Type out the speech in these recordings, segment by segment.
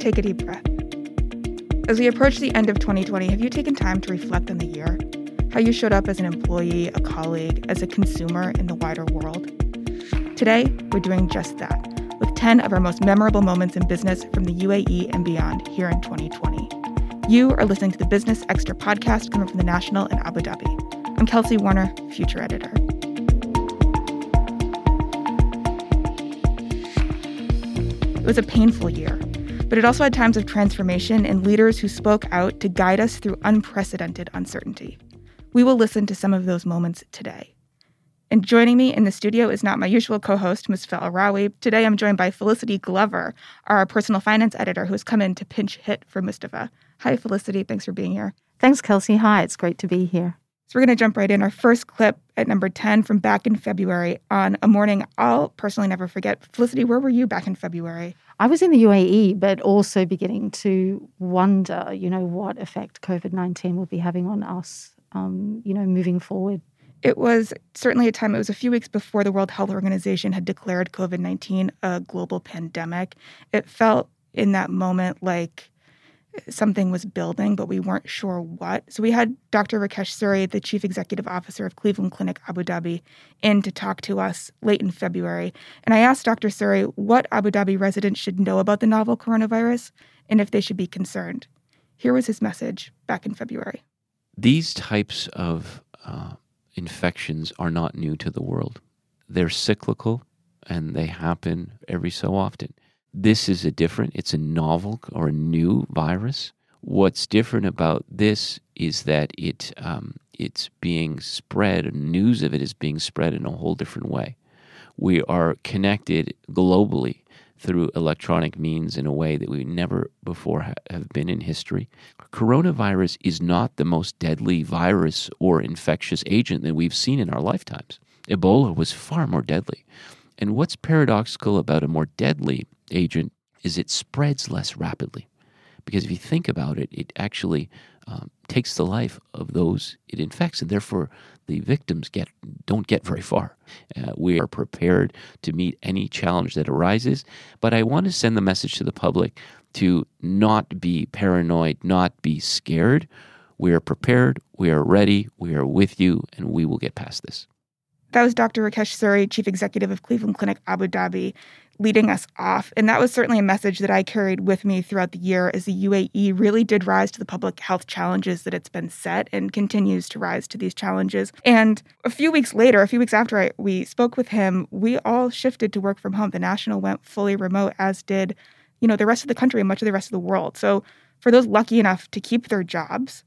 take a deep breath. As we approach the end of 2020, have you taken time to reflect on the year? How you showed up as an employee, a colleague, as a consumer in the wider world? Today, we're doing just that with 10 of our most memorable moments in business from the UAE and beyond here in 2020. You are listening to the Business Extra podcast coming from the National in Abu Dhabi. I'm Kelsey Warner, future editor. It was a painful year, but it also had times of transformation and leaders who spoke out to guide us through unprecedented uncertainty. We will listen to some of those moments today. And joining me in the studio is not my usual co host, Mustafa Alrawi. Today I'm joined by Felicity Glover, our personal finance editor, who has come in to pinch hit for Mustafa. Hi, Felicity. Thanks for being here. Thanks, Kelsey. Hi, it's great to be here. So we're going to jump right in. Our first clip at number 10 from back in February on a morning I'll personally never forget. Felicity, where were you back in February? I was in the UAE, but also beginning to wonder, you know, what effect COVID 19 will be having on us, um, you know, moving forward. It was certainly a time, it was a few weeks before the World Health Organization had declared COVID 19 a global pandemic. It felt in that moment like something was building, but we weren't sure what. So we had Dr. Rakesh Suri, the chief executive officer of Cleveland Clinic Abu Dhabi, in to talk to us late in February. And I asked Dr. Suri what Abu Dhabi residents should know about the novel coronavirus and if they should be concerned. Here was his message back in February. These types of uh, infections are not new to the world. They're cyclical and they happen every so often. This is a different, it's a novel or a new virus. What's different about this is that it um, it's being spread, news of it is being spread in a whole different way. We are connected globally through electronic means in a way that we never before ha- have been in history. Coronavirus is not the most deadly virus or infectious agent that we've seen in our lifetimes. Ebola was far more deadly. And what's paradoxical about a more deadly agent is it spreads less rapidly. Because if you think about it, it actually um, takes the life of those it infects, and therefore the victims get don't get very far. Uh, we are prepared to meet any challenge that arises, but I want to send the message to the public to not be paranoid, not be scared. We are prepared, we are ready, we are with you, and we will get past this. That was Dr. Rakesh Suri, Chief Executive of Cleveland Clinic Abu Dhabi, leading us off. And that was certainly a message that I carried with me throughout the year as the UAE really did rise to the public health challenges that it's been set and continues to rise to these challenges. And a few weeks later, a few weeks after I, we spoke with him, we all shifted to work from home. The national went fully remote, as did, you know, the rest of the country and much of the rest of the world. So for those lucky enough to keep their jobs,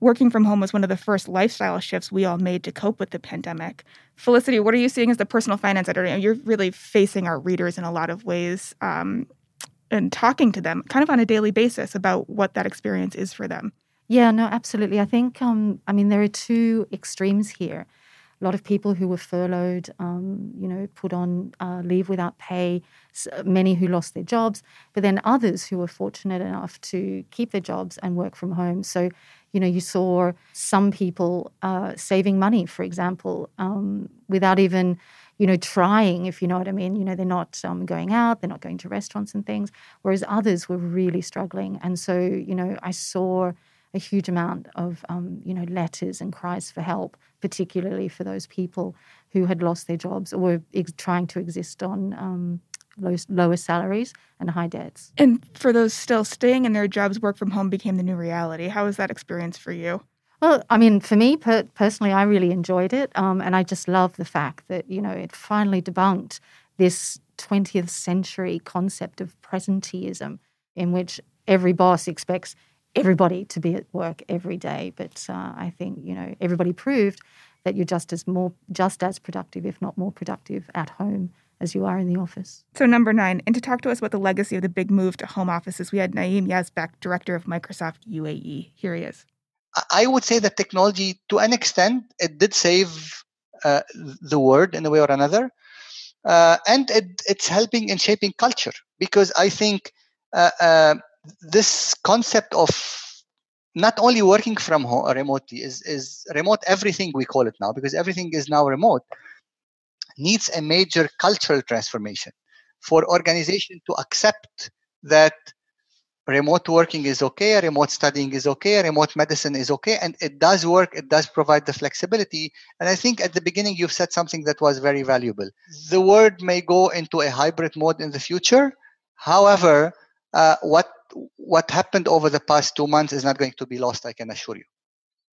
working from home was one of the first lifestyle shifts we all made to cope with the pandemic. Felicity, what are you seeing as the personal finance editor? You're really facing our readers in a lot of ways um, and talking to them kind of on a daily basis about what that experience is for them. Yeah, no, absolutely. I think, um, I mean, there are two extremes here. A lot of people who were furloughed, um, you know, put on uh, leave without pay, many who lost their jobs, but then others who were fortunate enough to keep their jobs and work from home. So you know, you saw some people uh, saving money, for example, um, without even, you know, trying, if you know what I mean. You know, they're not um, going out, they're not going to restaurants and things, whereas others were really struggling. And so, you know, I saw a huge amount of, um, you know, letters and cries for help, particularly for those people who had lost their jobs or were ex- trying to exist on um, low, lower salaries and high debts. And for those still staying in their jobs, work from home became the new reality. How was that experience for you? Well, I mean, for me per- personally, I really enjoyed it, um, and I just love the fact that you know it finally debunked this 20th century concept of presenteeism, in which every boss expects everybody to be at work every day. But uh, I think you know everybody proved that you're just as more just as productive, if not more productive, at home as you are in the office. So, number nine, and to talk to us about the legacy of the big move to home offices, we had Naim Yazbeck, director of Microsoft UAE. Here he is. I would say that technology, to an extent, it did save uh, the world in a way or another. Uh, and it, it's helping in shaping culture because I think uh, uh this concept of not only working from home remotely is, is remote everything we call it now because everything is now remote needs a major cultural transformation for organization to accept that remote working is okay, remote studying is okay, remote medicine is okay, and it does work. It does provide the flexibility. And I think at the beginning you've said something that was very valuable. The world may go into a hybrid mode in the future. However, uh, what what happened over the past two months is not going to be lost. I can assure you.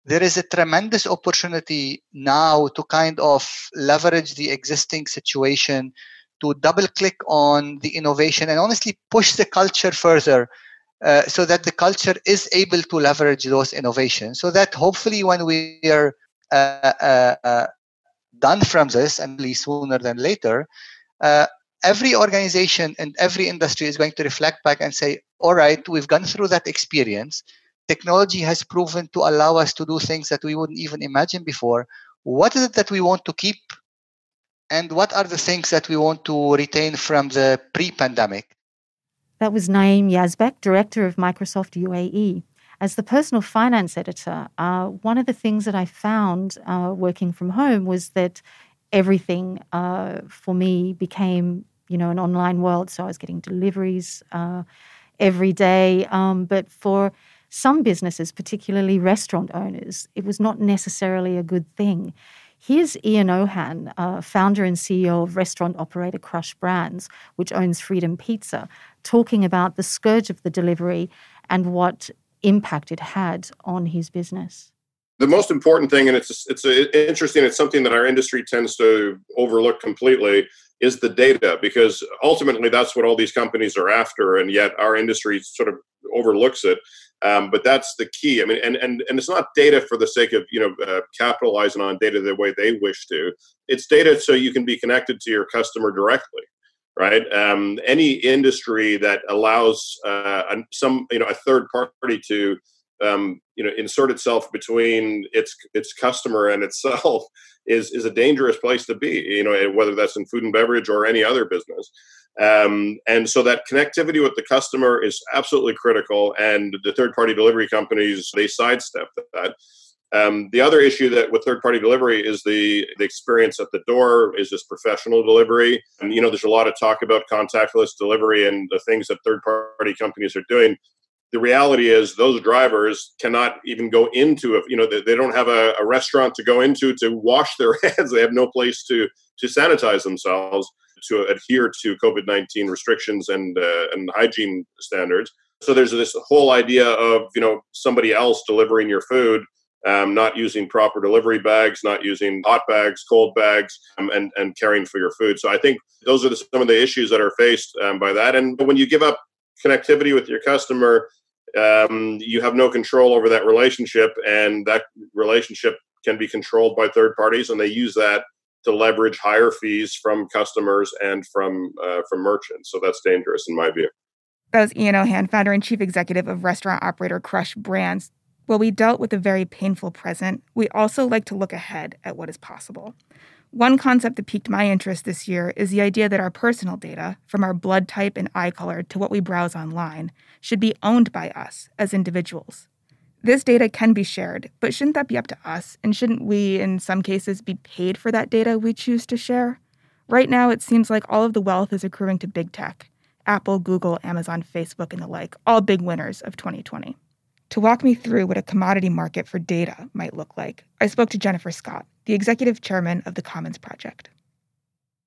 There is a tremendous opportunity now to kind of leverage the existing situation to double click on the innovation and honestly push the culture further uh, so that the culture is able to leverage those innovations so that hopefully when we are uh, uh, uh done from this and least sooner than later uh, every organization and every industry is going to reflect back and say all right we've gone through that experience. Technology has proven to allow us to do things that we wouldn't even imagine before. What is it that we want to keep? And what are the things that we want to retain from the pre-pandemic? That was Naim Yazbeck, director of Microsoft UAE. As the personal finance editor, uh, one of the things that I found uh, working from home was that everything uh, for me became, you know, an online world. So I was getting deliveries uh, every day. Um, but for some businesses, particularly restaurant owners, it was not necessarily a good thing. Here's Ian Ohan, uh, founder and CEO of restaurant operator Crush Brands, which owns Freedom Pizza, talking about the scourge of the delivery and what impact it had on his business. The most important thing, and it's it's a, interesting, it's something that our industry tends to overlook completely, is the data because ultimately that's what all these companies are after, and yet our industry sort of overlooks it. Um, but that's the key. I mean, and and and it's not data for the sake of you know uh, capitalizing on data the way they wish to. It's data so you can be connected to your customer directly right? Um, any industry that allows uh, some, you know, a third party to, um, you know, insert itself between its its customer and itself is is a dangerous place to be. You know, whether that's in food and beverage or any other business. Um, and so that connectivity with the customer is absolutely critical. And the third party delivery companies they sidestep that. Um, the other issue that with third party delivery is the, the experience at the door. Is this professional delivery? And, you know, there's a lot of talk about contactless delivery and the things that third party companies are doing. The reality is those drivers cannot even go into a, you know, they, they don't have a, a restaurant to go into to wash their hands. They have no place to, to sanitize themselves to adhere to COVID 19 restrictions and, uh, and hygiene standards. So there's this whole idea of, you know, somebody else delivering your food um, not using proper delivery bags, not using hot bags, cold bags, um, and and caring for your food. So I think those are the, some of the issues that are faced um, by that. And when you give up connectivity with your customer, um, you have no control over that relationship, and that relationship can be controlled by third parties, and they use that to leverage higher fees from customers and from uh, from merchants. So that's dangerous in my view. Was Ian Ohan, founder and chief executive of restaurant operator Crush Brands. While we dealt with a very painful present, we also like to look ahead at what is possible. One concept that piqued my interest this year is the idea that our personal data, from our blood type and eye color to what we browse online, should be owned by us as individuals. This data can be shared, but shouldn't that be up to us? And shouldn't we, in some cases, be paid for that data we choose to share? Right now, it seems like all of the wealth is accruing to big tech Apple, Google, Amazon, Facebook, and the like, all big winners of 2020. To walk me through what a commodity market for data might look like, I spoke to Jennifer Scott, the executive chairman of the Commons Project.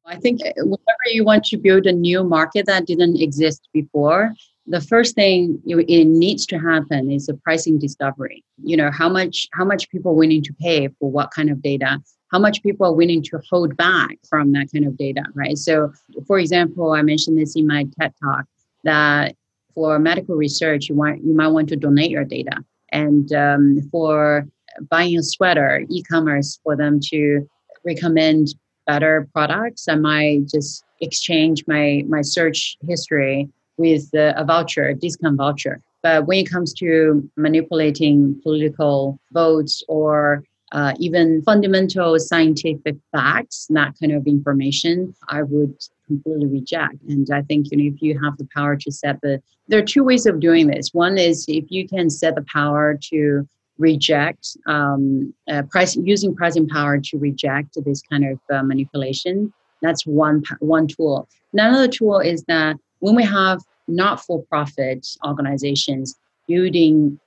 I think whenever you want to build a new market that didn't exist before, the first thing it needs to happen is a pricing discovery. You know how much how much people are willing to pay for what kind of data, how much people are willing to hold back from that kind of data, right? So, for example, I mentioned this in my TED talk that for medical research, you want you might want to donate your data, and um, for buying a sweater, e-commerce for them to recommend better products, I might just exchange my my search history with a voucher, a discount voucher. But when it comes to manipulating political votes or uh, even fundamental scientific facts, that kind of information, I would completely reject. And I think you know if you have the power to set the, there are two ways of doing this. One is if you can set the power to reject um, uh, price using pricing power to reject this kind of uh, manipulation. That's one one tool. Another tool is that when we have not for profit organizations building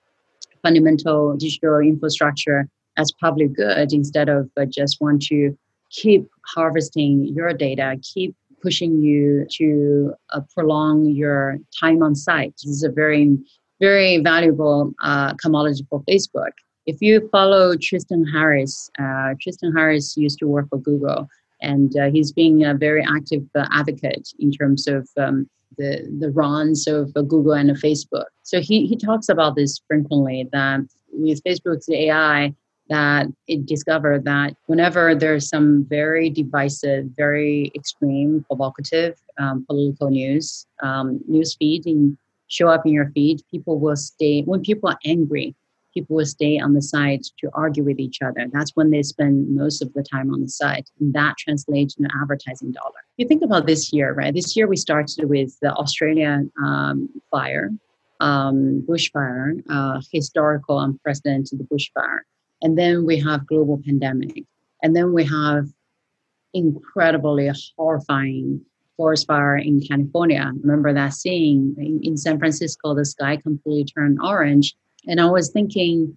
fundamental digital infrastructure as public good instead of uh, just want to keep harvesting your data, keep pushing you to uh, prolong your time on site. This is a very, very valuable uh, commodity for Facebook. If you follow Tristan Harris, uh, Tristan Harris used to work for Google, and uh, he's being a very active uh, advocate in terms of um, the the runs of Google and Facebook. So he he talks about this frequently that with Facebook's AI, that it discovered that whenever there's some very divisive, very extreme, provocative um, political news, um, news feed in, show up in your feed, people will stay. When people are angry, people will stay on the site to argue with each other. That's when they spend most of the time on the site. And that translates into advertising dollar. If you think about this year, right? This year we started with the Australian um, fire, um, bushfire, uh, historical, unprecedented bushfire. And then we have global pandemic. And then we have incredibly horrifying forest fire in California. Remember that scene in, in San Francisco, the sky completely turned orange. And I was thinking,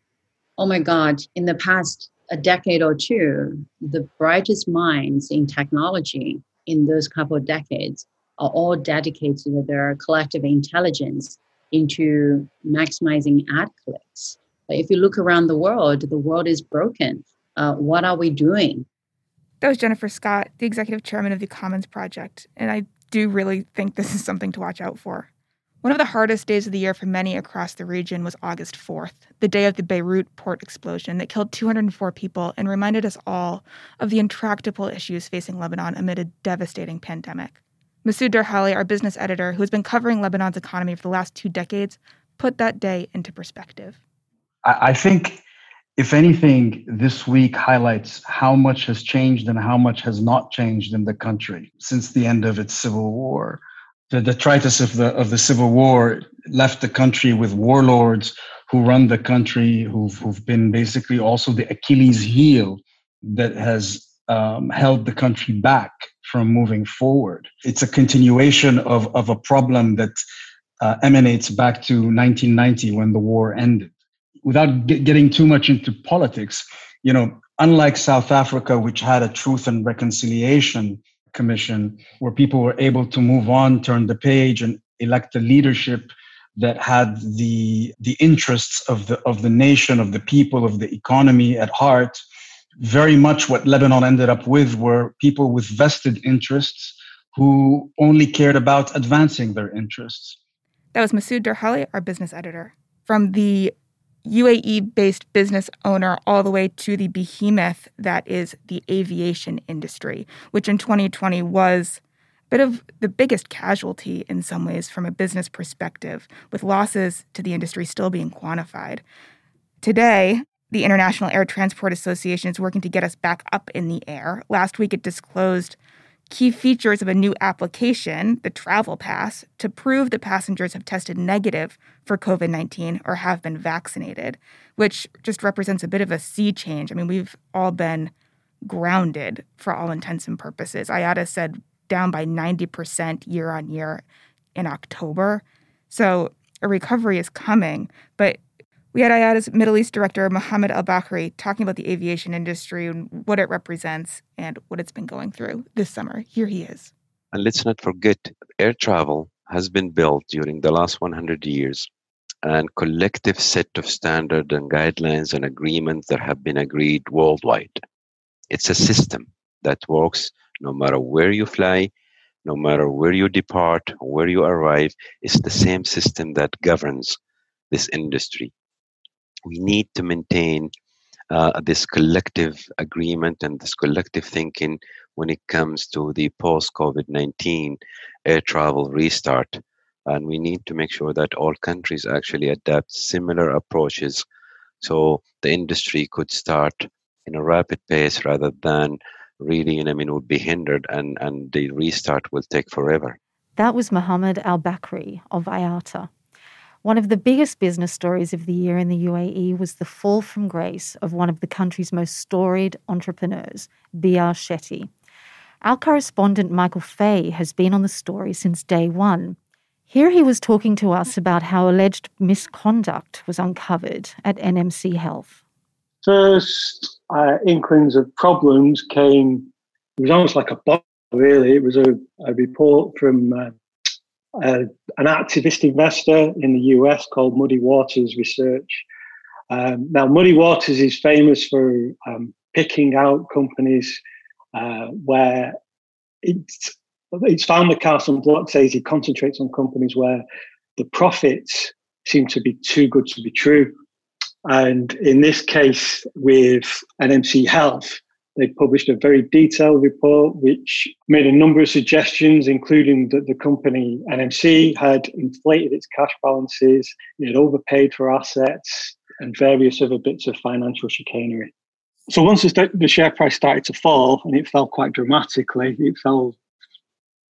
oh my God, in the past a decade or two, the brightest minds in technology in those couple of decades are all dedicated to their collective intelligence into maximizing ad clicks But if you look around the world, the world is broken. Uh, what are we doing? That was Jennifer Scott, the executive chairman of the Commons Project, and I do really think this is something to watch out for. One of the hardest days of the year for many across the region was August 4th, the day of the Beirut port explosion that killed 204 people and reminded us all of the intractable issues facing Lebanon amid a devastating pandemic. Massoud Derhally, our business editor, who has been covering Lebanon's economy for the last two decades, put that day into perspective. I, think, if anything, this week highlights how much has changed and how much has not changed in the country since the end of its civil war. The detritus of the of the civil war left the country with warlords who run the country, who've, who've been basically also the Achilles heel that has um, held the country back from moving forward. It's a continuation of, of a problem that uh, emanates back to 1990 when the war ended without getting too much into politics, you know, unlike South Africa, which had a truth and reconciliation commission where people were able to move on, turn the page, and elect a leadership that had the the interests of the of the nation, of the people, of the economy at heart. Very much what Lebanon ended up with were people with vested interests who only cared about advancing their interests. That was Massoud Derhally, our business editor. From the UAE based business owner all the way to the behemoth that is the aviation industry, which in 2020 was a bit of the biggest casualty in some ways from a business perspective, with losses to the industry still being quantified. Today, the International Air Transport Association is working to get us back up in the air. Last week, it disclosed key features of a new application, the Travel Pass, to prove that passengers have tested negative for COVID 19 or have been vaccinated, which just represents a bit of a sea change. I mean, we've all been grounded for all intents and purposes. IATA said down by 90% year on year in October. So a recovery is coming, but we had IATA's Middle East director, Mohammed Al Bakri, talking about the aviation industry and what it represents and what it's been going through this summer. Here he is. And let's not forget, air travel has been built during the last 100 years and collective set of standards and guidelines and agreements that have been agreed worldwide. It's a system that works no matter where you fly, no matter where you depart, where you arrive. It's the same system that governs this industry we need to maintain uh, this collective agreement and this collective thinking when it comes to the post COVID 19 air travel restart. And we need to make sure that all countries actually adapt similar approaches so the industry could start in a rapid pace rather than really, I mean, would be hindered and, and the restart will take forever. That was Mohammed Al Bakri of IATA. One of the biggest business stories of the year in the UAE was the fall from grace of one of the country's most storied entrepreneurs, B.R. Shetty. Our correspondent Michael Fahy has been on the story since day one. Here he was talking to us about how alleged misconduct was uncovered at NMC Health. First uh, inklings of problems came, it was almost like a bomb, really. It was a, a report from uh, uh, an activist investor in the US called Muddy Waters Research. Um, now, Muddy Waters is famous for um, picking out companies uh, where it's it's found that Carson Block says he concentrates on companies where the profits seem to be too good to be true. And in this case, with NMC Health, they published a very detailed report which made a number of suggestions, including that the company NMC had inflated its cash balances, it had overpaid for assets, and various other bits of financial chicanery. So once the share price started to fall, and it fell quite dramatically, it fell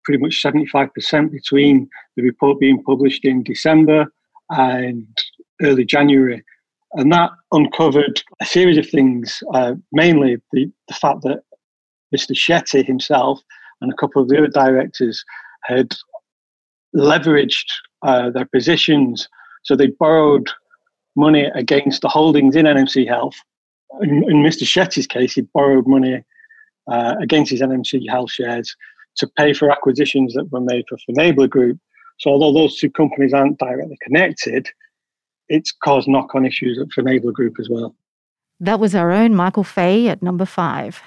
pretty much 75% between the report being published in December and early January. And that uncovered a series of things, uh, mainly the, the fact that Mr. Shetty himself and a couple of the other directors had leveraged uh, their positions. So they borrowed money against the holdings in NMC Health. In, in Mr. Shetty's case, he borrowed money uh, against his NMC Health shares to pay for acquisitions that were made for Finablr Group. So although those two companies aren't directly connected, it's caused knock-on issues for Naval Group as well. That was our own Michael Fahy at number five.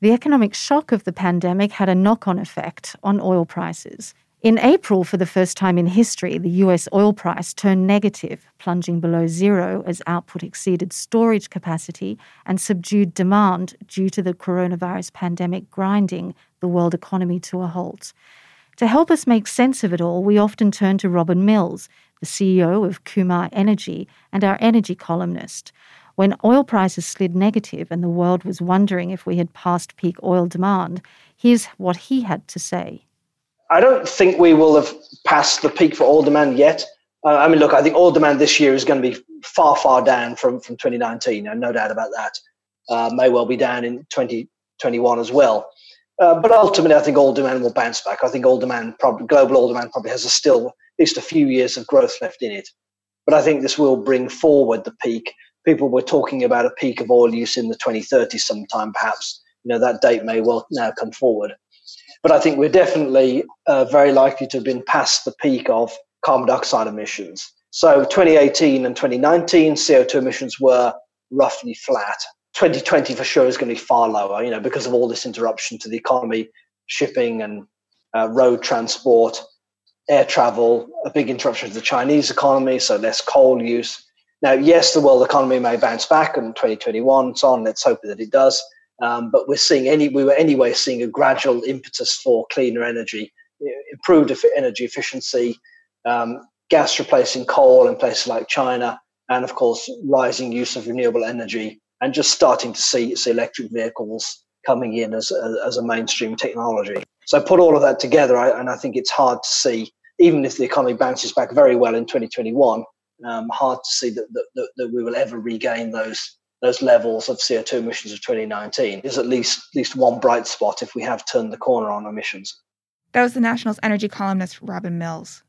The economic shock of the pandemic had a knock-on effect on oil prices. In April, for the first time in history, the US oil price turned negative, plunging below zero as output exceeded storage capacity and subdued demand due to the coronavirus pandemic grinding the world economy to a halt. To help us make sense of it all, we often turn to Robin Mills, the CEO of Qamar Energy and our energy columnist. When oil prices slid negative and the world was wondering if we had passed peak oil demand, here's what he had to say. I don't think we will have passed the peak for oil demand yet. Uh, I mean, look, I think oil demand this year is going to be far, far down from, from 2019. And no doubt about that. Uh, may well be down in 2021 as well. Uh, but ultimately, I think oil demand will bounce back. I think oil demand, probably, global oil demand, probably has a still least a few years of growth left in it. But I think this will bring forward the peak. People were talking about a peak of oil use in the 2030s sometime, perhaps. You know that date may well now come forward. But I think we're definitely uh, very likely to have been past the peak of carbon dioxide emissions. So 2018 and 2019 CO2 emissions were roughly flat. 2020 for sure is going to be far lower, you know, because of all this interruption to the economy, shipping and uh, road transport, air travel, a big interruption to the Chinese economy, so less coal use. Now, yes, the world economy may bounce back in 2021 and so on. Let's hope that it does. Um, but we're seeing any we were anyway seeing a gradual impetus for cleaner energy, improved energy efficiency, um, gas replacing coal in places like China, and of course rising use of renewable energy, and just starting to see, see electric vehicles coming in as a, as a mainstream technology. So put all of that together, I, and I think it's hard to see, even if the economy bounces back very well in 2021, um, hard to see that, that, that we will ever regain those those levels of CO2 emissions of 2019 is at least at least one bright spot if we have turned the corner on emissions. That was the National's energy columnist Robin Mills.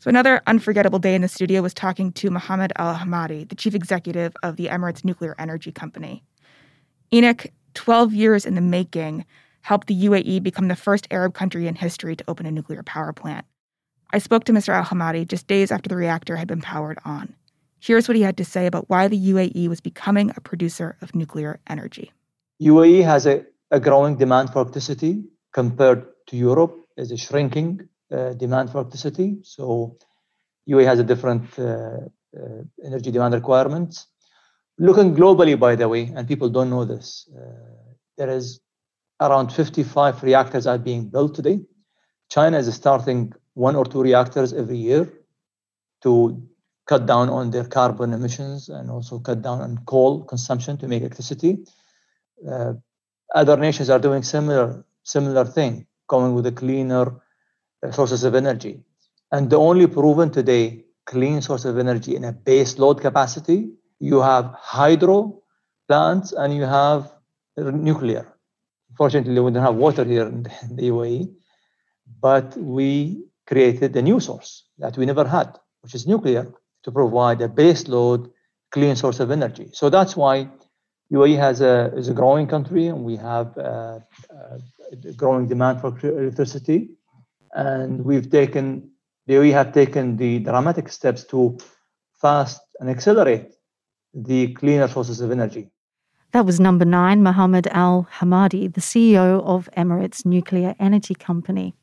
So another unforgettable day in the studio was talking to Mohammed Al Hammadi, the chief executive of the Emirates Nuclear Energy Company. ENEC, 12 years in the making, helped the UAE become the first Arab country in history to open a nuclear power plant. I spoke to Mr. Al Ahmadi just days after the reactor had been powered on. Here's what he had to say about why the UAE was becoming a producer of nuclear energy. UAE has a, a growing demand for electricity compared to Europe, is a shrinking uh, demand for electricity. So UAE has a different uh, uh, energy demand requirements. Looking globally, by the way, and people don't know this, uh, there is around 55 reactors are being built today. China is starting one or two reactors every year to cut down on their carbon emissions and also cut down on coal consumption to make electricity. Uh, other nations are doing similar similar thing, going with a cleaner uh, sources of energy. And the only proven today clean source of energy in a base load capacity, you have hydro plants and you have nuclear. Fortunately, we don't have water here in the UAE, but we created a new source that we never had, which is nuclear, to provide a base load clean source of energy. So that's why UAE has a is a growing country, and we have uh, uh, growing demand for electricity, and we've taken the UAE have taken the dramatic steps to fast and accelerate the cleaner sources of energy. That was number nine, Mohammed Al Hammadi, the CEO of Emirates Nuclear Energy Company.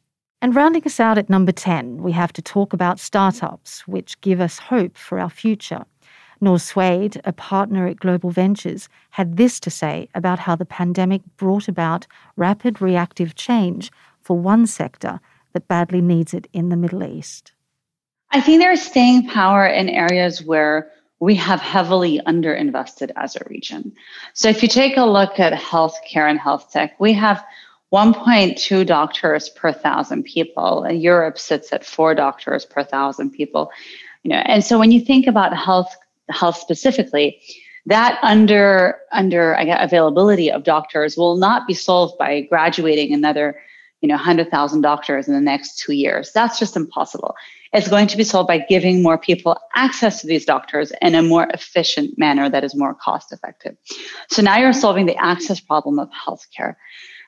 And rounding us out at number 10, we have to talk about startups, which give us hope for our future. Noor Sweid, a partner at Global Ventures, had this to say about how the pandemic brought about rapid reactive change for one sector that badly needs it in the Middle East. I think there's staying power in areas where we have heavily underinvested as a region. So if you take a look at healthcare and health tech, we have 1.2 doctors per thousand people. And Europe sits at four doctors per thousand people. You know, and so when you think about health health specifically, that under under availability of doctors will not be solved by graduating another you know 100,000 doctors in the next 2 years that's just impossible it's going to be solved by giving more people access to these doctors in a more efficient manner that is more cost effective so now you're solving the access problem of healthcare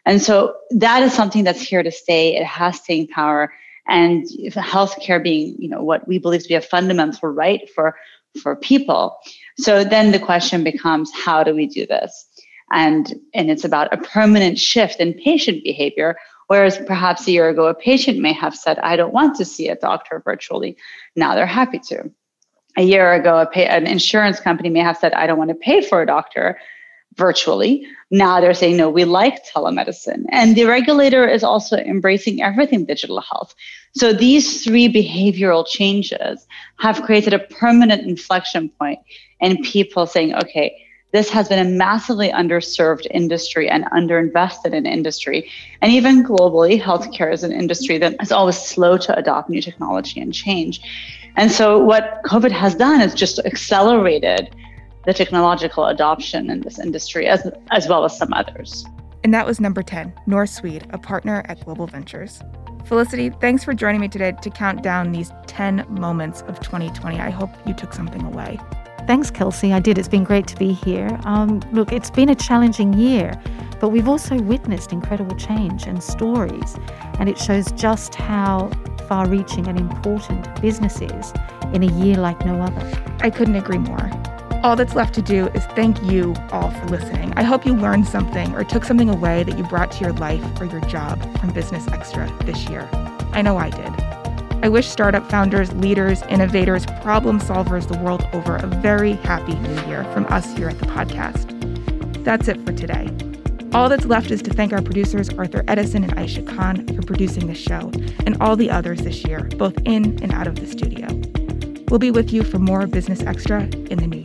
and so that is something that's here to stay it has staying power and healthcare being you know what we believe to be a fundamental right for for people. So then the question becomes how do we do this? And, and it's about a permanent shift in patient behavior. Whereas perhaps a year ago, a patient may have said, I don't want to see a doctor virtually. Now they're happy to. A year ago, a pay, an insurance company may have said, I don't want to pay for a doctor virtually. Now they're saying, no, we like telemedicine. And the regulator is also embracing everything digital health. So these three behavioral changes have created a permanent inflection point in people saying, okay, this has been a massively underserved industry and underinvested in industry. And even globally, healthcare is an industry that is always slow to adopt new technology and change. And so what COVID has done is just accelerated the technological adoption in this industry, as, as well as some others. And that was number 10, Noor Sweid, a partner at Global Ventures. Felicity, thanks for joining me today to count down these 10 moments of 2020. I hope you took something away. Thanks, Kelsey. I did. It's been great to be here. Um, look, it's been a challenging year, but we've also witnessed incredible change and stories, and it shows just how far reaching and important business is in a year like no other. I couldn't agree more. All that's left to do is thank you all for listening. I hope you learned something or took something away that you brought to your life or your job from Business Extra this year. I know I did. I wish startup founders, leaders, innovators, problem solvers the world over a very happy new year from us here at the podcast. That's it for today. All that's left is to thank our producers, Arthur Edison and Aisha Khan, for producing the show, and all the others this year, both in and out of the studio. We'll be with you for more Business Extra in the new